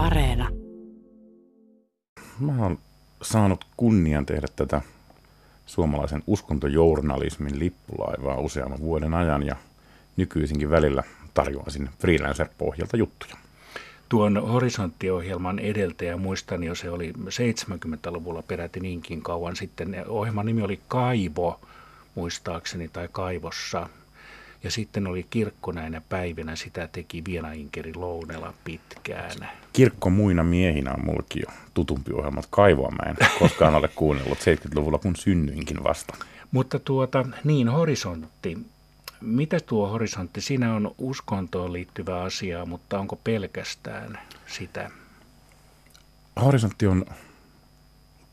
Areena. Mä oon saanut kunnian tehdä tätä suomalaisen uskontojournalismin lippulaivaa useamman vuoden ajan ja nykyisinkin välillä tarjoan sinne freelancer-pohjalta juttuja. Tuon horisonttiohjelman edeltäjä, muistan jo se oli 70-luvulla peräti niinkin kauan sitten. Ohjelman nimi oli Kaivo, muistaakseni, tai Kaivossa. Ja sitten oli kirkko näinä päivinä, sitä teki Inkeri Lounela pitkään. Kirkko muina miehinä on mullekin jo tutumpi ohjelma. Kaivoa mä en koskaan ole kuunnellut 70-luvulla, kun synnyinkin vasta. Mutta tuota, niin horisontti. Mitä tuo horisontti? Siinä on uskontoon liittyvä asia, mutta onko pelkästään sitä? Horisontti on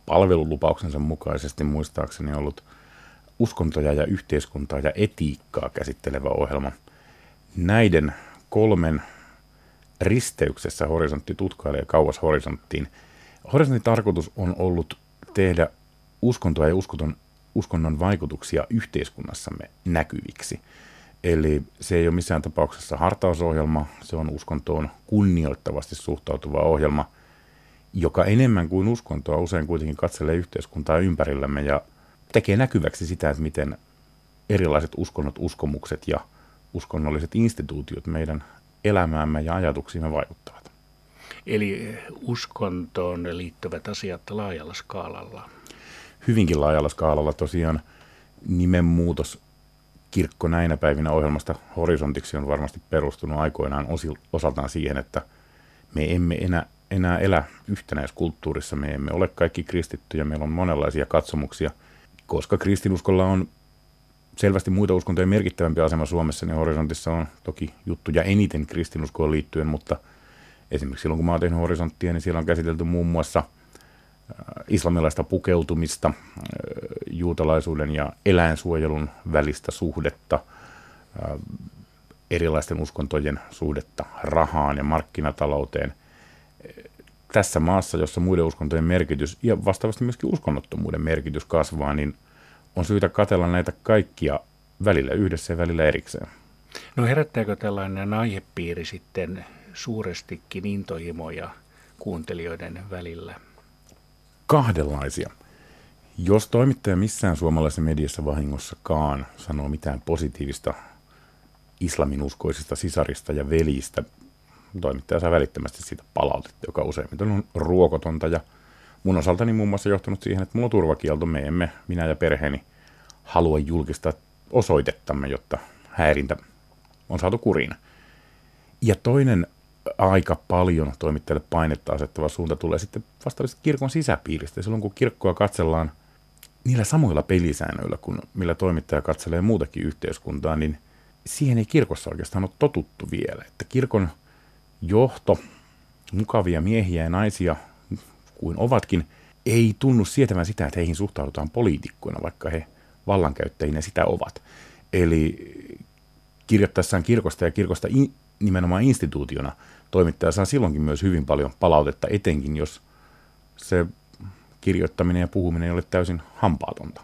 palvelulupauksensa mukaisesti muistaakseni ollut uskontoja ja yhteiskuntaa ja etiikkaa käsittelevä ohjelma. Näiden kolmen risteyksessä horisontti tutkailee kauas horisonttiin. Horisontin tarkoitus on ollut tehdä uskontoa ja uskonton, uskonnon vaikutuksia yhteiskunnassamme näkyviksi. Eli se ei ole missään tapauksessa hartausohjelma, se on uskontoon kunnioittavasti suhtautuva ohjelma, joka enemmän kuin uskontoa usein kuitenkin katselee yhteiskuntaa ympärillämme ja tekee näkyväksi sitä, että miten erilaiset uskonnot, uskomukset ja uskonnolliset instituutiot meidän elämäämme ja ajatuksiimme vaikuttavat. Eli uskontoon liittyvät asiat laajalla skaalalla. Hyvinkin laajalla skaalalla tosiaan nimenmuutos kirkko näinä päivinä ohjelmasta horisontiksi on varmasti perustunut aikoinaan osaltaan siihen, että me emme enää, enää elä yhtenäiskulttuurissa, me emme ole kaikki kristittyjä, meillä on monenlaisia katsomuksia – koska kristinuskolla on selvästi muita uskontoja merkittävämpi asema Suomessa, niin horisontissa on toki juttuja eniten kristinuskoon liittyen, mutta esimerkiksi silloin kun mä oon tehnyt horisonttia, niin siellä on käsitelty muun muassa äh, islamilaista pukeutumista, äh, juutalaisuuden ja eläinsuojelun välistä suhdetta, äh, erilaisten uskontojen suhdetta rahaan ja markkinatalouteen. Tässä maassa, jossa muiden uskontojen merkitys ja vastaavasti myöskin uskonnottomuuden merkitys kasvaa, niin on syytä katella näitä kaikkia välillä yhdessä ja välillä erikseen. No herättääkö tällainen aihepiiri sitten suurestikin intohimoja kuuntelijoiden välillä? Kahdenlaisia. Jos toimittaja missään suomalaisessa mediassa vahingossakaan sanoo mitään positiivista islaminuskoisista sisarista ja veljistä, toimittaja saa välittömästi siitä palautetta, joka useimmiten on ruokotonta ja mun osaltani muun muassa johtanut siihen, että mulla on turvakielto, me emme, minä ja perheeni, halua julkistaa osoitettamme, jotta häirintä on saatu kuriin. Ja toinen aika paljon toimittajalle painetta asettava suunta tulee sitten vastaavasti kirkon sisäpiiristä. Silloin kun kirkkoa katsellaan niillä samoilla pelisäännöillä, kun millä toimittaja katselee muutakin yhteiskuntaa, niin siihen ei kirkossa oikeastaan ole totuttu vielä. Että kirkon johto, mukavia miehiä ja naisia kuin ovatkin, ei tunnu sietävän sitä, että heihin suhtaudutaan poliitikkoina, vaikka he vallankäyttäjinä sitä ovat. Eli kirjoittaessaan kirkosta ja kirkosta in, nimenomaan instituutiona toimittaja saa silloinkin myös hyvin paljon palautetta, etenkin jos se kirjoittaminen ja puhuminen ei ole täysin hampaatonta.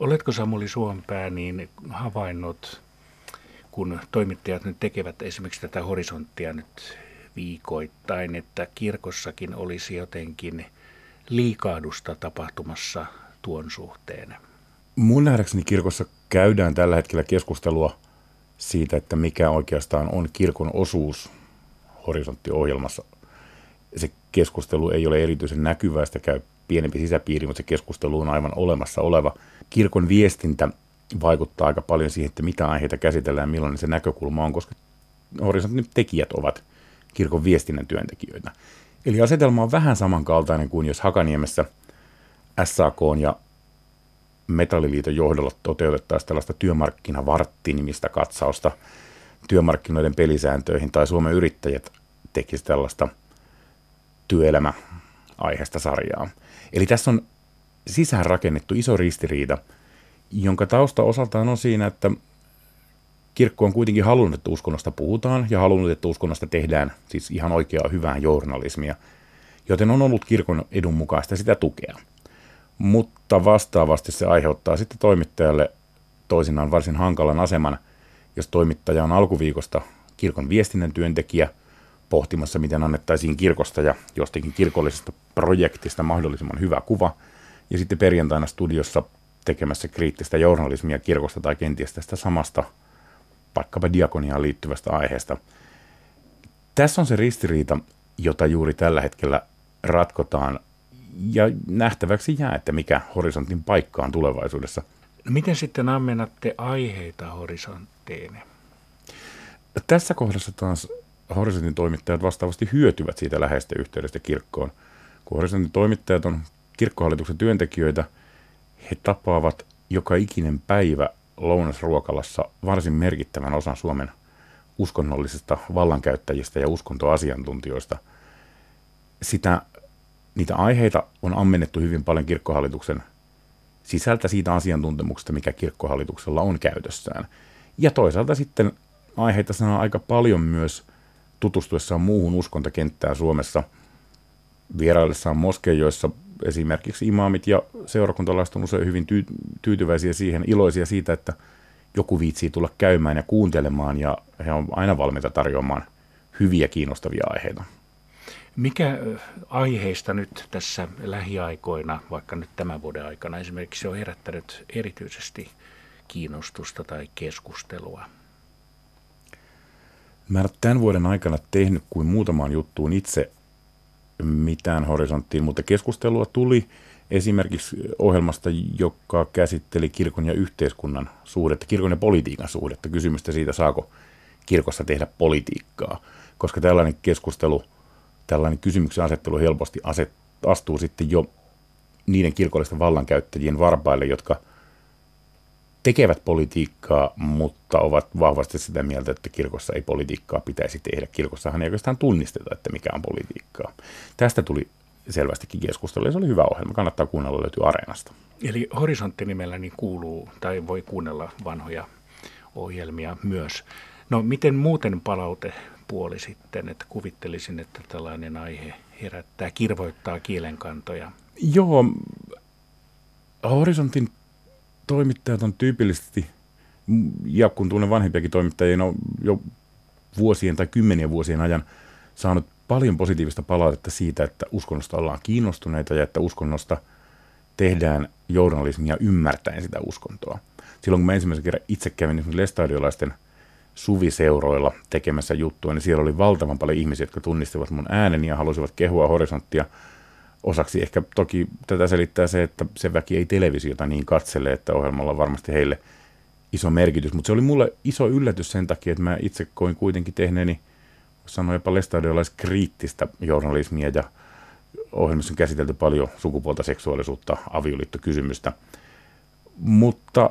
Oletko Samuli Suompää niin havainnut, kun toimittajat nyt tekevät esimerkiksi tätä horisonttia nyt viikoittain, että kirkossakin olisi jotenkin liikahdusta tapahtumassa tuon suhteen? Mun nähdäkseni kirkossa käydään tällä hetkellä keskustelua siitä, että mikä oikeastaan on kirkon osuus horisonttiohjelmassa. Se keskustelu ei ole erityisen näkyvää, sitä käy pienempi sisäpiiri, mutta se keskustelu on aivan olemassa oleva. Kirkon viestintä vaikuttaa aika paljon siihen, että mitä aiheita käsitellään, millainen se näkökulma on, koska horisontin tekijät ovat kirkon viestinnän työntekijöitä. Eli asetelma on vähän samankaltainen kuin jos Hakaniemessä SAK ja Metalliliiton johdolla toteutettaisiin tällaista työmarkkinavartti-nimistä katsausta työmarkkinoiden pelisääntöihin, tai Suomen yrittäjät tekisi tällaista työelämäaiheesta sarjaa. Eli tässä on sisään rakennettu iso ristiriita, jonka tausta osaltaan on siinä, että kirkko on kuitenkin halunnut, että uskonnosta puhutaan ja halunnut, että uskonnosta tehdään siis ihan oikeaa hyvää journalismia, joten on ollut kirkon edun mukaista sitä tukea mutta vastaavasti se aiheuttaa sitten toimittajalle toisinaan varsin hankalan aseman, jos toimittaja on alkuviikosta kirkon viestinnän työntekijä, pohtimassa, miten annettaisiin kirkosta ja jostakin kirkollisesta projektista mahdollisimman hyvä kuva. Ja sitten perjantaina studiossa tekemässä kriittistä journalismia kirkosta tai kenties tästä samasta vaikkapa diakoniaan liittyvästä aiheesta. Tässä on se ristiriita, jota juuri tällä hetkellä ratkotaan ja nähtäväksi jää, että mikä horisontin paikka on tulevaisuudessa. No miten sitten ammennatte aiheita horisonttiin? Tässä kohdassa taas horisontin toimittajat vastaavasti hyötyvät siitä läheistä yhteydestä kirkkoon. Kun horisontin toimittajat on kirkkohallituksen työntekijöitä, he tapaavat joka ikinen päivä lounasruokalassa varsin merkittävän osan Suomen uskonnollisista vallankäyttäjistä ja uskontoasiantuntijoista. Sitä, niitä aiheita on ammennettu hyvin paljon kirkkohallituksen sisältä siitä asiantuntemuksesta, mikä kirkkohallituksella on käytössään. Ja toisaalta sitten aiheita sanoo aika paljon myös tutustuessaan muuhun uskontokenttään Suomessa, vieraillessaan moskeijoissa esimerkiksi imaamit ja seurakuntalaiset on usein hyvin tyy- tyytyväisiä siihen, iloisia siitä, että joku viitsii tulla käymään ja kuuntelemaan ja he on aina valmiita tarjoamaan hyviä kiinnostavia aiheita. Mikä aiheista nyt tässä lähiaikoina, vaikka nyt tämän vuoden aikana esimerkiksi on herättänyt erityisesti kiinnostusta tai keskustelua? Mä en ole tämän vuoden aikana tehnyt kuin muutamaan juttuun itse mitään horisonttiin, mutta keskustelua tuli esimerkiksi ohjelmasta, joka käsitteli kirkon ja yhteiskunnan suhdetta, kirkon ja politiikan suhdetta, kysymystä siitä, saako kirkossa tehdä politiikkaa, koska tällainen keskustelu, tällainen kysymyksen asettelu helposti aset, astuu sitten jo niiden kirkollisten vallankäyttäjien varpaille, jotka – tekevät politiikkaa, mutta ovat vahvasti sitä mieltä, että kirkossa ei politiikkaa pitäisi tehdä. Kirkossahan ei oikeastaan tunnisteta, että mikä on politiikkaa. Tästä tuli selvästikin keskustelu ja se oli hyvä ohjelma. Kannattaa kuunnella, löytyy Areenasta. Eli horisontti-nimellä niin kuuluu tai voi kuunnella vanhoja ohjelmia myös. No miten muuten palautepuoli sitten, että kuvittelisin, että tällainen aihe herättää, kirvoittaa kielenkantoja? Joo, horisontin toimittajat on tyypillisesti, ja kun tunnen vanhempiakin toimittajia, on jo vuosien tai kymmenien vuosien ajan saanut paljon positiivista palautetta siitä, että uskonnosta ollaan kiinnostuneita ja että uskonnosta tehdään journalismia ymmärtäen sitä uskontoa. Silloin kun mä ensimmäisen kerran itse kävin esimerkiksi lestadiolaisten suviseuroilla tekemässä juttua, niin siellä oli valtavan paljon ihmisiä, jotka tunnistivat mun ääneni ja halusivat kehua horisonttia – osaksi ehkä toki tätä selittää se, että se väki ei televisiota niin katsele, että ohjelmalla on varmasti heille iso merkitys. Mutta se oli mulle iso yllätys sen takia, että mä itse koin kuitenkin tehneeni, sanoin jopa kriittistä journalismia ja ohjelmissa on käsitelty paljon sukupuolta, seksuaalisuutta, avioliittokysymystä. Mutta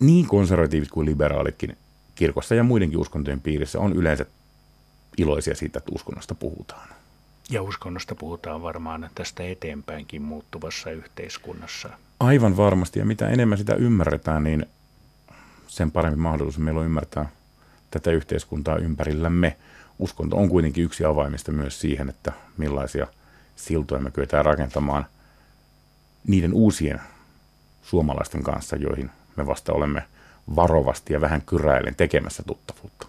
niin konservatiivit kuin liberaalitkin kirkossa ja muidenkin uskontojen piirissä on yleensä iloisia siitä, että uskonnosta puhutaan. Ja uskonnosta puhutaan varmaan tästä eteenpäinkin muuttuvassa yhteiskunnassa. Aivan varmasti, ja mitä enemmän sitä ymmärretään, niin sen parempi mahdollisuus meillä on ymmärtää tätä yhteiskuntaa ympärillämme. Uskonto on kuitenkin yksi avaimista myös siihen, että millaisia siltoja me kyetään rakentamaan niiden uusien suomalaisten kanssa, joihin me vasta olemme varovasti ja vähän kyräilen tekemässä tuttavuutta.